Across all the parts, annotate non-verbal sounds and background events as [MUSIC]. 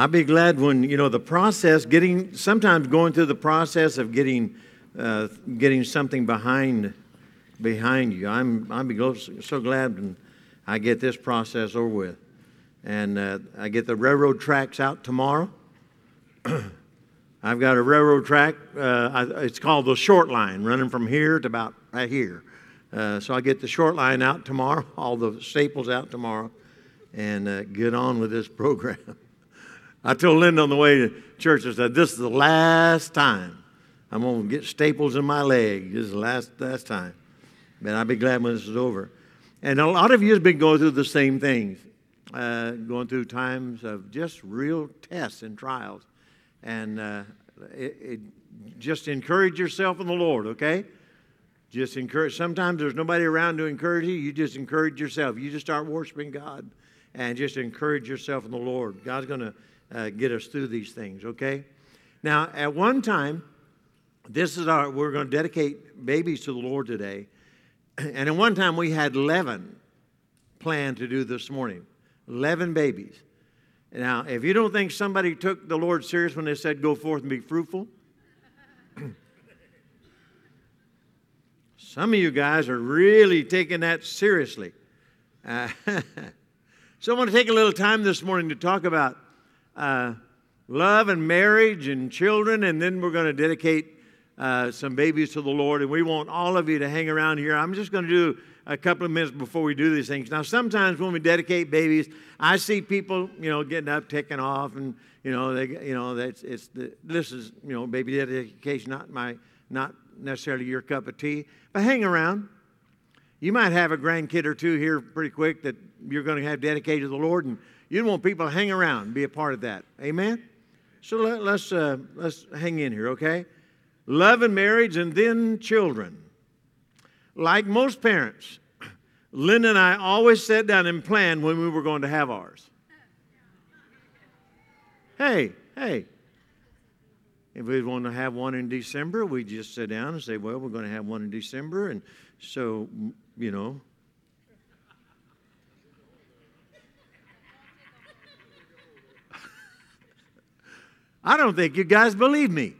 I'll be glad when, you know, the process, getting, sometimes going through the process of getting, uh, getting something behind, behind you. I'm, I'm so glad when I get this process over with. And uh, I get the railroad tracks out tomorrow. [CLEARS THROAT] I've got a railroad track. Uh, it's called the short line, running from here to about right here. Uh, so I get the short line out tomorrow, [LAUGHS] all the staples out tomorrow, and uh, get on with this program. [LAUGHS] I told Linda on the way to church, I said, This is the last time I'm going to get staples in my leg. This is the last, last time. But I'll be glad when this is over. And a lot of you have been going through the same things, uh, going through times of just real tests and trials and uh, it, it, just encourage yourself in the Lord, okay? Just encourage. Sometimes there's nobody around to encourage you. You just encourage yourself. You just start worshiping God and just encourage yourself in the Lord. God's going to uh, get us through these things, okay? Now, at one time, this is our, we're going to dedicate babies to the Lord today. [CLEARS THROAT] And at one time, we had 11 planned to do this morning 11 babies. Now, if you don't think somebody took the Lord serious when they said, go forth and be fruitful, [CLEARS THROAT] some of you guys are really taking that seriously. Uh, [LAUGHS] so I want to take a little time this morning to talk about uh, love and marriage and children, and then we're going to dedicate uh, some babies to the Lord. And we want all of you to hang around here. I'm just going to do a couple of minutes before we do these things. Now, sometimes when we dedicate babies, I see people, you know, getting up, taking off, and you know, they, you know, that's it's the, this is, you know, baby dedication, not my, not necessarily your cup of tea, but hang around. You might have a grandkid or two here pretty quick that you're going to have dedicated to the Lord, and you want people to hang around and be a part of that. Amen. So let, us uh, let's hang in here, okay? Love and marriage, and then children. Like most parents, [CLEARS THROAT] Linda and I always sat down and planned when we were going to have ours. Hey, hey. If we want to have one in December, we just sit down and say, well, we're going to have one in December. And so, you know. I don't think you guys believe me.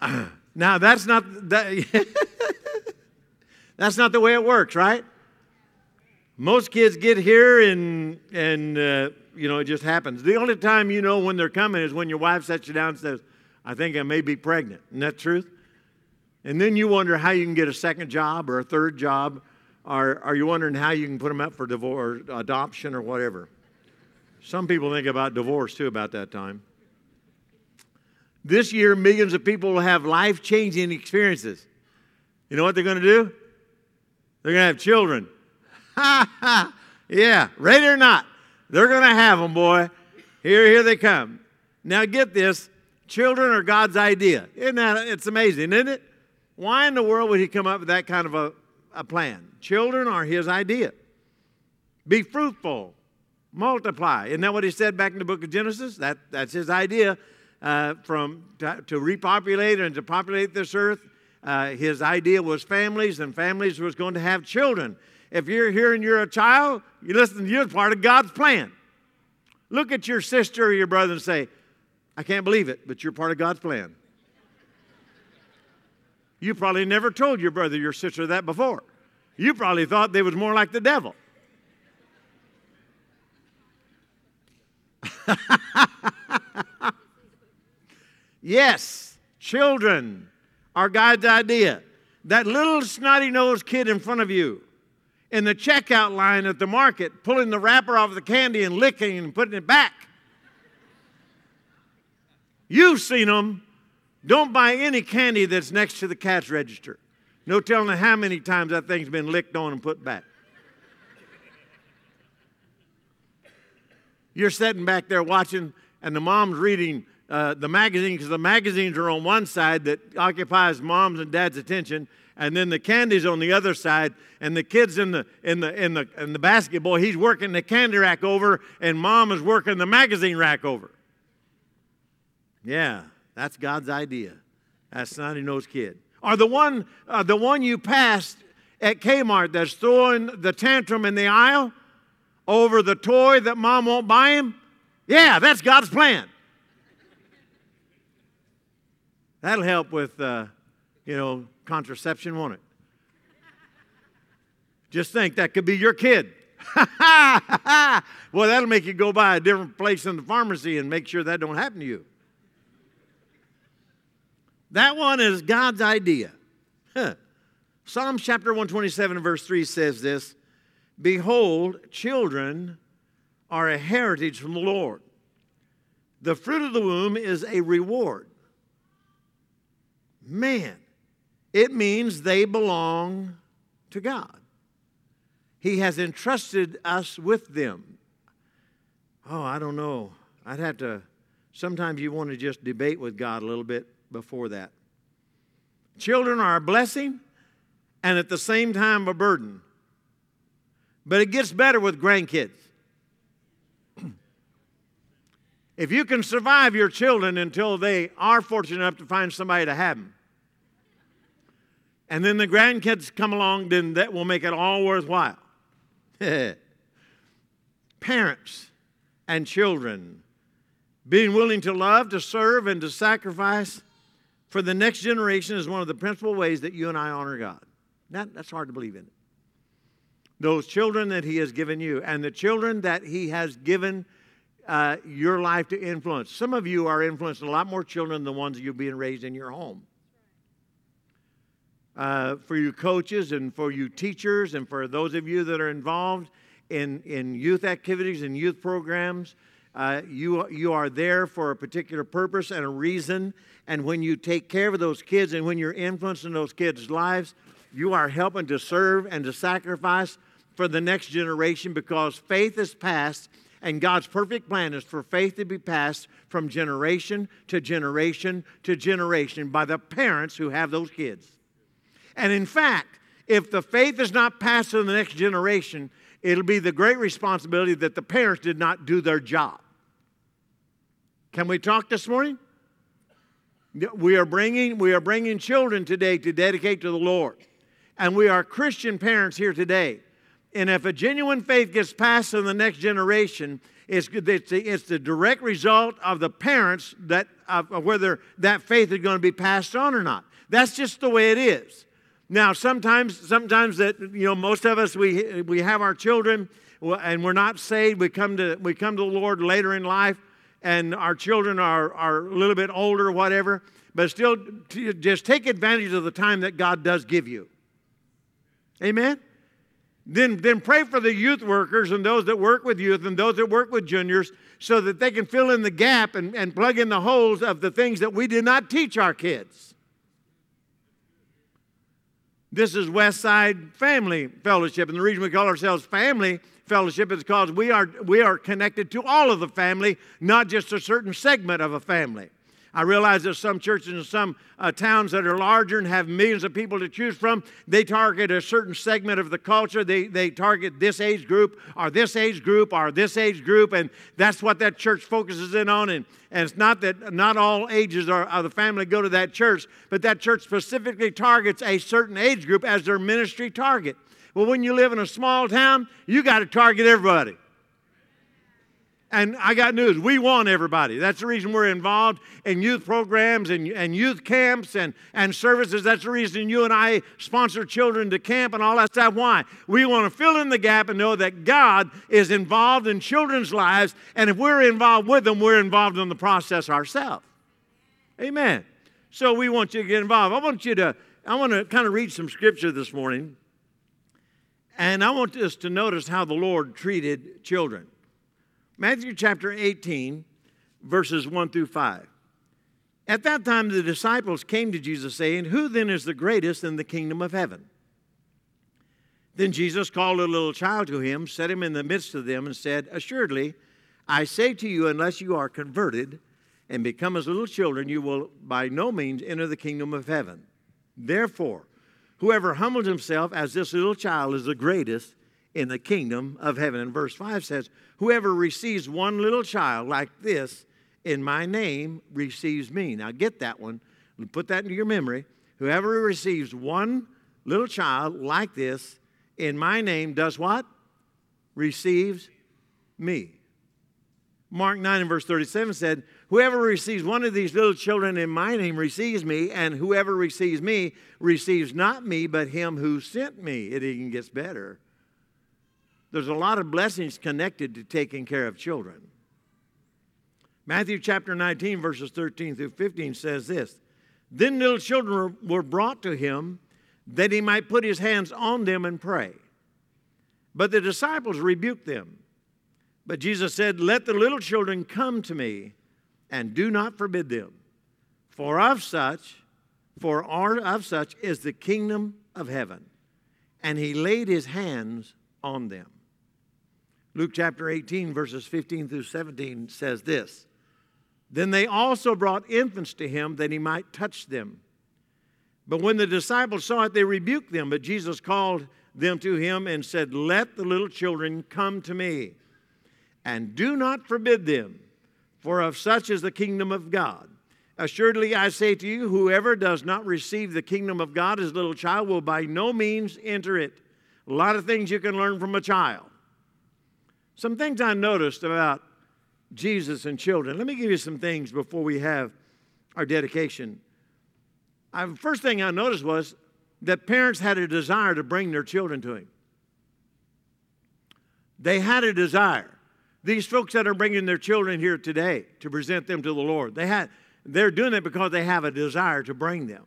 [CLEARS THROAT] now, that's not that. [LAUGHS] That's not the way it works, right? Most kids get here and, and uh, you know, it just happens. The only time you know when they're coming is when your wife sets you down and says, I think I may be pregnant. Isn't that truth? And then you wonder how you can get a second job or a third job, or are you wondering how you can put them up for divorce, or adoption, or whatever? Some people think about divorce too about that time. This year, millions of people will have life changing experiences. You know what they're going to do? They're going to have children. Ha [LAUGHS] ha. Yeah, ready or not, they're going to have them, boy. Here, here they come. Now get this children are God's idea. Isn't that, it's amazing, isn't it? Why in the world would He come up with that kind of a, a plan? Children are His idea. Be fruitful, multiply. Isn't that what He said back in the book of Genesis? That, that's His idea uh, from to, to repopulate and to populate this earth uh, his idea was families, and families was going to have children. If you're here and you're a child, you listen, you're part of God's plan. Look at your sister or your brother and say, I can't believe it, but you're part of God's plan. You probably never told your brother, your sister that before. You probably thought they was more like the devil. [LAUGHS] yes, children our God's idea. That little snotty nosed kid in front of you in the checkout line at the market, pulling the wrapper off the candy and licking and putting it back. You've seen them. Don't buy any candy that's next to the cash register. No telling how many times that thing's been licked on and put back. You're sitting back there watching, and the mom's reading uh, the magazine because the magazines are on one side that occupies mom's and dad's attention, and then the candy's on the other side, and the kid's in the in the in the in the basketball. He's working the candy rack over, and mom is working the magazine rack over. Yeah, that's God's idea. That's snotty nosed kid. Or the one uh, the one you passed at Kmart that's throwing the tantrum in the aisle over the toy that mom won't buy him? Yeah, that's God's plan. That'll help with, uh, you know, contraception, won't it? Just think that could be your kid. [LAUGHS] well, that'll make you go by a different place in the pharmacy and make sure that don't happen to you. That one is God's idea. Psalm chapter 127, verse 3 says this Behold, children are a heritage from the Lord. The fruit of the womb is a reward. Man, it means they belong to God. He has entrusted us with them. Oh, I don't know. I'd have to, sometimes you want to just debate with God a little bit before that. Children are a blessing and at the same time a burden. But it gets better with grandkids. [CLEARS THROAT] if you can survive your children until they are fortunate enough to find somebody to have them, and then the grandkids come along, then that will make it all worthwhile. [LAUGHS] Parents and children being willing to love, to serve, and to sacrifice for the next generation is one of the principal ways that you and I honor God. That, that's hard to believe in. Those children that He has given you, and the children that He has given uh, your life to influence. Some of you are influencing a lot more children than the ones you're being raised in your home. Uh, for you coaches and for you teachers and for those of you that are involved in, in youth activities and youth programs, uh, you, you are there for a particular purpose and a reason. And when you take care of those kids and when you're influencing those kids' lives, you are helping to serve and to sacrifice for the next generation because faith is passed and God's perfect plan is for faith to be passed from generation to generation to generation by the parents who have those kids. And in fact, if the faith is not passed to the next generation, it'll be the great responsibility that the parents did not do their job. Can we talk this morning? We are bringing, we are bringing children today to dedicate to the Lord. And we are Christian parents here today. And if a genuine faith gets passed to the next generation, it's, it's, the, it's the direct result of the parents that of whether that faith is going to be passed on or not. That's just the way it is. Now, sometimes, sometimes that you know, most of us we we have our children and we're not saved. We come to we come to the Lord later in life, and our children are are a little bit older, whatever. But still, just take advantage of the time that God does give you. Amen. Then, then pray for the youth workers and those that work with youth and those that work with juniors so that they can fill in the gap and, and plug in the holes of the things that we did not teach our kids. This is West Side Family Fellowship, and the reason we call ourselves Family Fellowship is because we are, we are connected to all of the family, not just a certain segment of a family. I realize there's some churches and some uh, towns that are larger and have millions of people to choose from. They target a certain segment of the culture. They, they target this age group or this age group or this age group, and that's what that church focuses in on. And, and it's not that not all ages are, of the family go to that church, but that church specifically targets a certain age group as their ministry target. Well, when you live in a small town, you got to target everybody. And I got news. We want everybody. That's the reason we're involved in youth programs and, and youth camps and, and services. That's the reason you and I sponsor children to camp and all that stuff. Why? We want to fill in the gap and know that God is involved in children's lives. And if we're involved with them, we're involved in the process ourselves. Amen. So we want you to get involved. I want you to, I want to kind of read some scripture this morning. And I want us to notice how the Lord treated children. Matthew chapter 18, verses 1 through 5. At that time, the disciples came to Jesus, saying, Who then is the greatest in the kingdom of heaven? Then Jesus called a little child to him, set him in the midst of them, and said, Assuredly, I say to you, unless you are converted and become as little children, you will by no means enter the kingdom of heaven. Therefore, whoever humbles himself as this little child is the greatest in the kingdom of heaven. And verse 5 says, Whoever receives one little child like this in my name receives me. Now get that one and put that into your memory. Whoever receives one little child like this in my name does what? Receives me. Mark 9 and verse 37 said, Whoever receives one of these little children in my name receives me, and whoever receives me receives not me, but him who sent me. It even gets better. There's a lot of blessings connected to taking care of children. Matthew chapter 19, verses 13 through 15 says this Then little children were brought to him that he might put his hands on them and pray. But the disciples rebuked them. But Jesus said, Let the little children come to me, and do not forbid them. For of such, for of such is the kingdom of heaven. And he laid his hands on them. Luke chapter 18, verses 15 through 17 says this Then they also brought infants to him that he might touch them. But when the disciples saw it, they rebuked them. But Jesus called them to him and said, Let the little children come to me, and do not forbid them, for of such is the kingdom of God. Assuredly, I say to you, whoever does not receive the kingdom of God as a little child will by no means enter it. A lot of things you can learn from a child. Some things I noticed about Jesus and children. Let me give you some things before we have our dedication. I, first thing I noticed was that parents had a desire to bring their children to Him. They had a desire. These folks that are bringing their children here today to present them to the Lord, they had, they're doing it because they have a desire to bring them.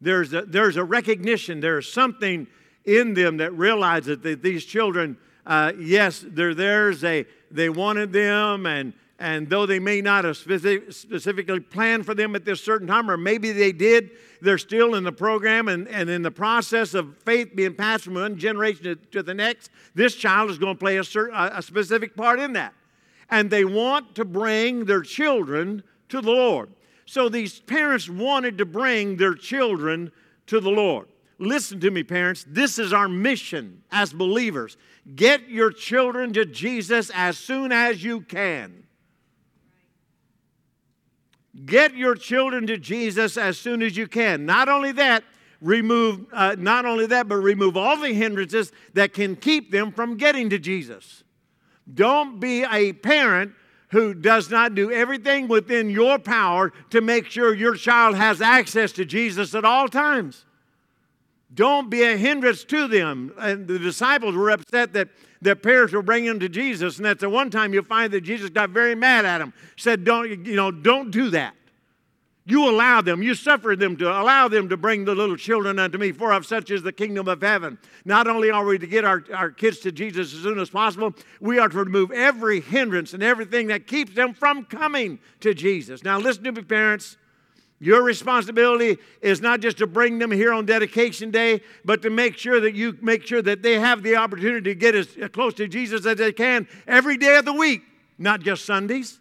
There's a, there's a recognition, there's something in them that realizes that these children uh, yes, they're theirs. They, they wanted them, and, and though they may not have specific, specifically planned for them at this certain time, or maybe they did, they're still in the program and, and in the process of faith being passed from one generation to, to the next. This child is going to play a, certain, a specific part in that. And they want to bring their children to the Lord. So these parents wanted to bring their children to the Lord. Listen to me, parents. This is our mission as believers. Get your children to Jesus as soon as you can. Get your children to Jesus as soon as you can. Not only that, remove uh, not only that, but remove all the hindrances that can keep them from getting to Jesus. Don't be a parent who does not do everything within your power to make sure your child has access to Jesus at all times. Don't be a hindrance to them. And the disciples were upset that their parents were bringing them to Jesus. And that's the one time you find that Jesus got very mad at them. Said, don't, you know, don't do that. You allow them, you suffer them to allow them to bring the little children unto me, for of such is the kingdom of heaven. Not only are we to get our, our kids to Jesus as soon as possible, we are to remove every hindrance and everything that keeps them from coming to Jesus. Now, listen to me, parents. Your responsibility is not just to bring them here on dedication day, but to make sure that you make sure that they have the opportunity to get as close to Jesus as they can every day of the week, not just Sundays.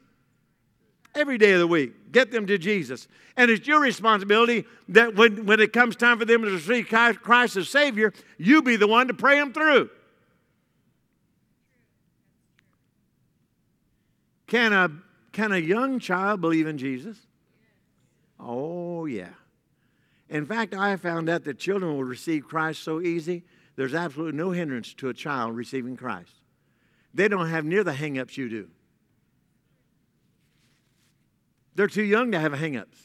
Every day of the week, get them to Jesus. And it's your responsibility that when, when it comes time for them to receive Christ as Savior, you be the one to pray them through. Can a, can a young child believe in Jesus? Oh, yeah. In fact, I found out that children will receive Christ so easy, there's absolutely no hindrance to a child receiving Christ. They don't have near the hang-ups you do. They're too young to have hang-ups.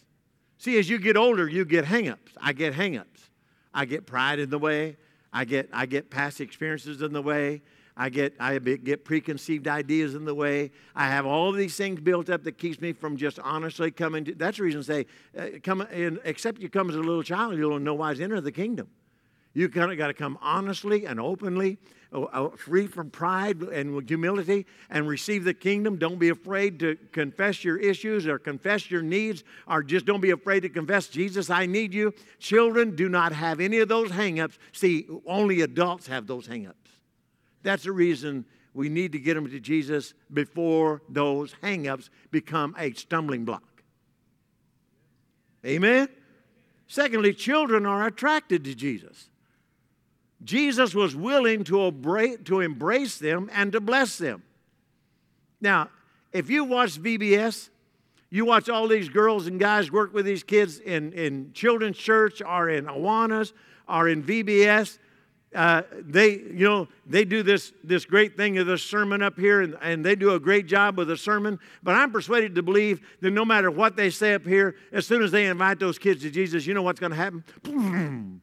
See, as you get older, you get hang-ups. I get hang-ups. I get pride in the way. I get, I get past experiences in the way. I get, I get preconceived ideas in the way. I have all these things built up that keeps me from just honestly coming to, that's the reason I say, uh, come in, except you come as a little child, you'll know why enter the kingdom. You kind of got to come honestly and openly, uh, uh, free from pride and humility, and receive the kingdom. Don't be afraid to confess your issues or confess your needs, or just don't be afraid to confess, Jesus, I need you. Children do not have any of those hangups. See, only adults have those hangups. That's the reason we need to get them to Jesus before those hangups become a stumbling block. Amen? Secondly, children are attracted to Jesus. Jesus was willing to, to embrace them and to bless them. Now, if you watch VBS, you watch all these girls and guys work with these kids in, in children's church or in Awanas or in VBS, uh, they, you know, they do this, this great thing of the sermon up here, and, and they do a great job with the sermon. But I'm persuaded to believe that no matter what they say up here, as soon as they invite those kids to Jesus, you know what's going to happen? [LAUGHS]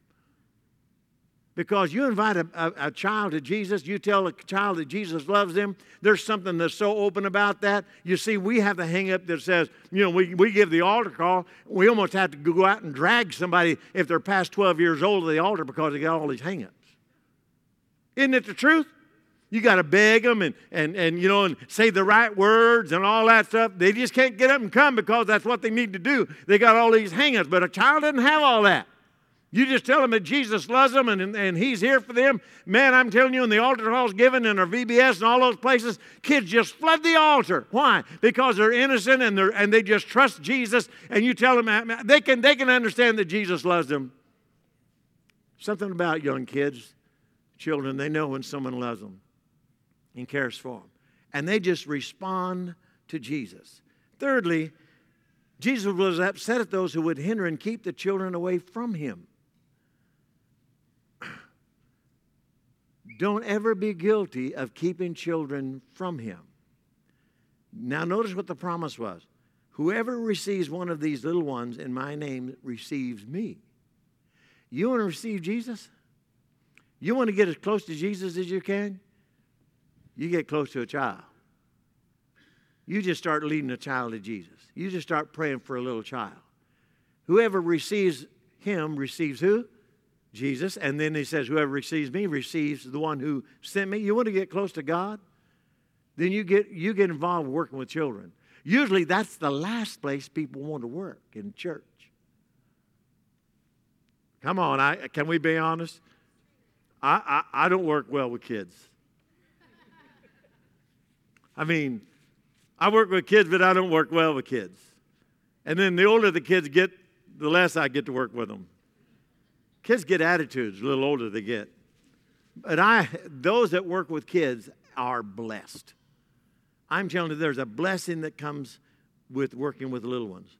Because you invite a, a, a, child to Jesus, you tell a child that Jesus loves them, there's something that's so open about that. You see, we have the hang up that says, you know, we, we give the altar call. We almost have to go out and drag somebody if they're past 12 years old to the altar because they got all these hang ups. Isn't it the truth? You got to beg them and, and, and, you know, and say the right words and all that stuff. They just can't get up and come because that's what they need to do. They got all these hang ups, but a child doesn't have all that. You just tell them that Jesus loves them and, and He's here for them. Man, I'm telling you, in the altar calls given in our VBS and all those places, kids just flood the altar. Why? Because they're innocent and, they're, and they just trust Jesus. And you tell them they can, they can understand that Jesus loves them. Something about young kids, children, they know when someone loves them and cares for them. And they just respond to Jesus. Thirdly, Jesus was upset at those who would hinder and keep the children away from him. Don't ever be guilty of keeping children from him. Now, notice what the promise was Whoever receives one of these little ones in my name receives me. You want to receive Jesus? You want to get as close to Jesus as you can? You get close to a child. You just start leading a child to Jesus. You just start praying for a little child. Whoever receives him receives who? Jesus. And then he says, Whoever receives me receives the one who sent me. You want to get close to God? Then you get, you get involved working with children. Usually that's the last place people want to work in church. Come on, I, can we be honest? I, I, I don't work well with kids. I mean, I work with kids, but I don't work well with kids. And then the older the kids get, the less I get to work with them. Kids get attitudes a little older they get. But I, those that work with kids are blessed. I'm telling you, there's a blessing that comes with working with little ones.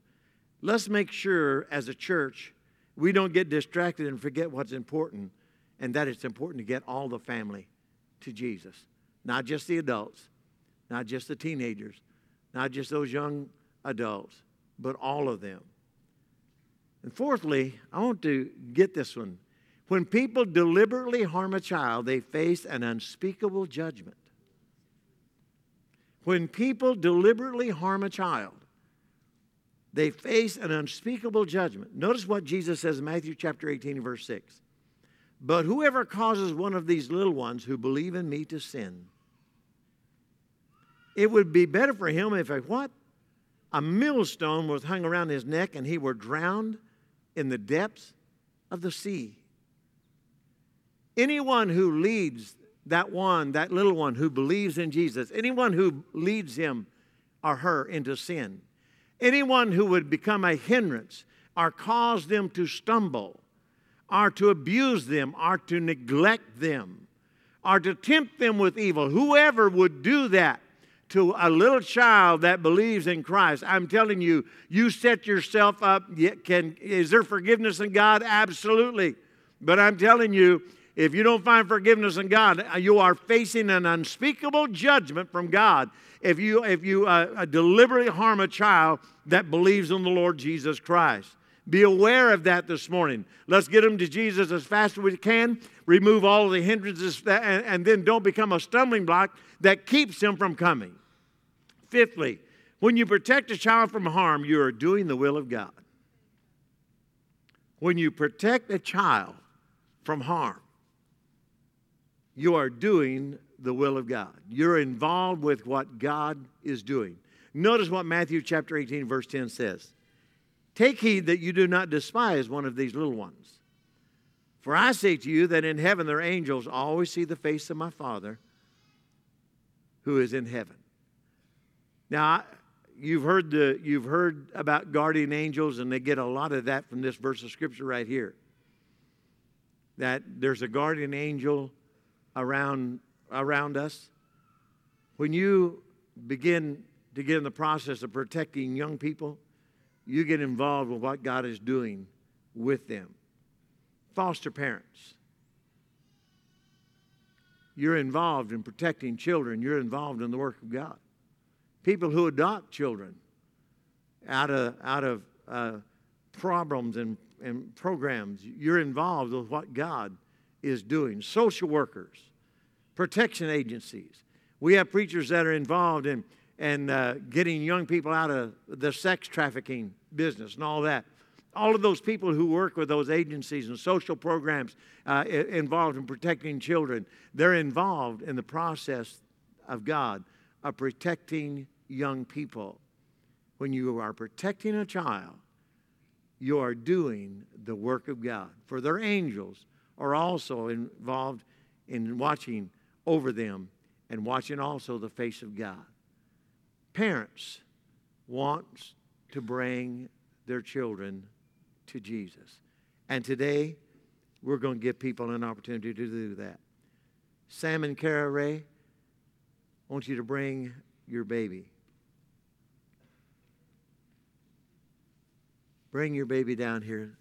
Let's make sure as a church we don't get distracted and forget what's important, and that it's important to get all the family to Jesus. Not just the adults, not just the teenagers, not just those young adults, but all of them. And fourthly, I want to get this one. When people deliberately harm a child, they face an unspeakable judgment. When people deliberately harm a child, they face an unspeakable judgment. Notice what Jesus says in Matthew chapter 18, verse 6. But whoever causes one of these little ones who believe in me to sin, it would be better for him if a what? A millstone was hung around his neck and he were drowned in the depths of the sea. Anyone who leads that one, that little one who believes in Jesus, anyone who leads him or her into sin, anyone who would become a hindrance or cause them to stumble, or to abuse them, are to neglect them, are to tempt them with evil, whoever would do that to a little child that believes in Christ, I'm telling you, you set yourself up. Can, is there forgiveness in God? Absolutely. But I'm telling you, if you don't find forgiveness in God, you are facing an unspeakable judgment from God if you, if you uh, uh deliberately harm a child that believes in the Lord Jesus Christ. Be aware of that this morning. Let's get them to Jesus as fast as we can. Remove all of the hindrances, and, and then don't become a stumbling block that keeps him from coming. Fifthly, when you protect a child from harm, you are doing the will of God. When you protect a child from harm, you are doing the will of God. You're involved with what God is doing. Notice what Matthew chapter 18, verse 10 says Take heed that you do not despise one of these little ones. For I say to you that in heaven their angels always see the face of my Father who is in heaven. Now, you've heard, the, you've heard about guardian angels, and they get a lot of that from this verse of Scripture right here. That there's a guardian angel around, around us. When you begin to get in the process of protecting young people, you get involved with what God is doing with them. Foster parents. you're involved in protecting children, you're involved in the work of God. People who adopt children out of, out of uh, problems and, and programs, you're involved with what God is doing. Social workers, protection agencies. We have preachers that are involved in and uh, getting young people out of the sex trafficking business and all that. All of those people who work with those agencies and social programs uh, involved in protecting children, they're involved in the process of God of protecting young people. When you are protecting a child, you are doing the work of God. For their angels are also involved in watching over them and watching also the face of God. Parents want to bring their children to Jesus. And today, we're going to give people an opportunity to do that. Sam and Kara Ray, want you to bring your baby. Bring your baby down here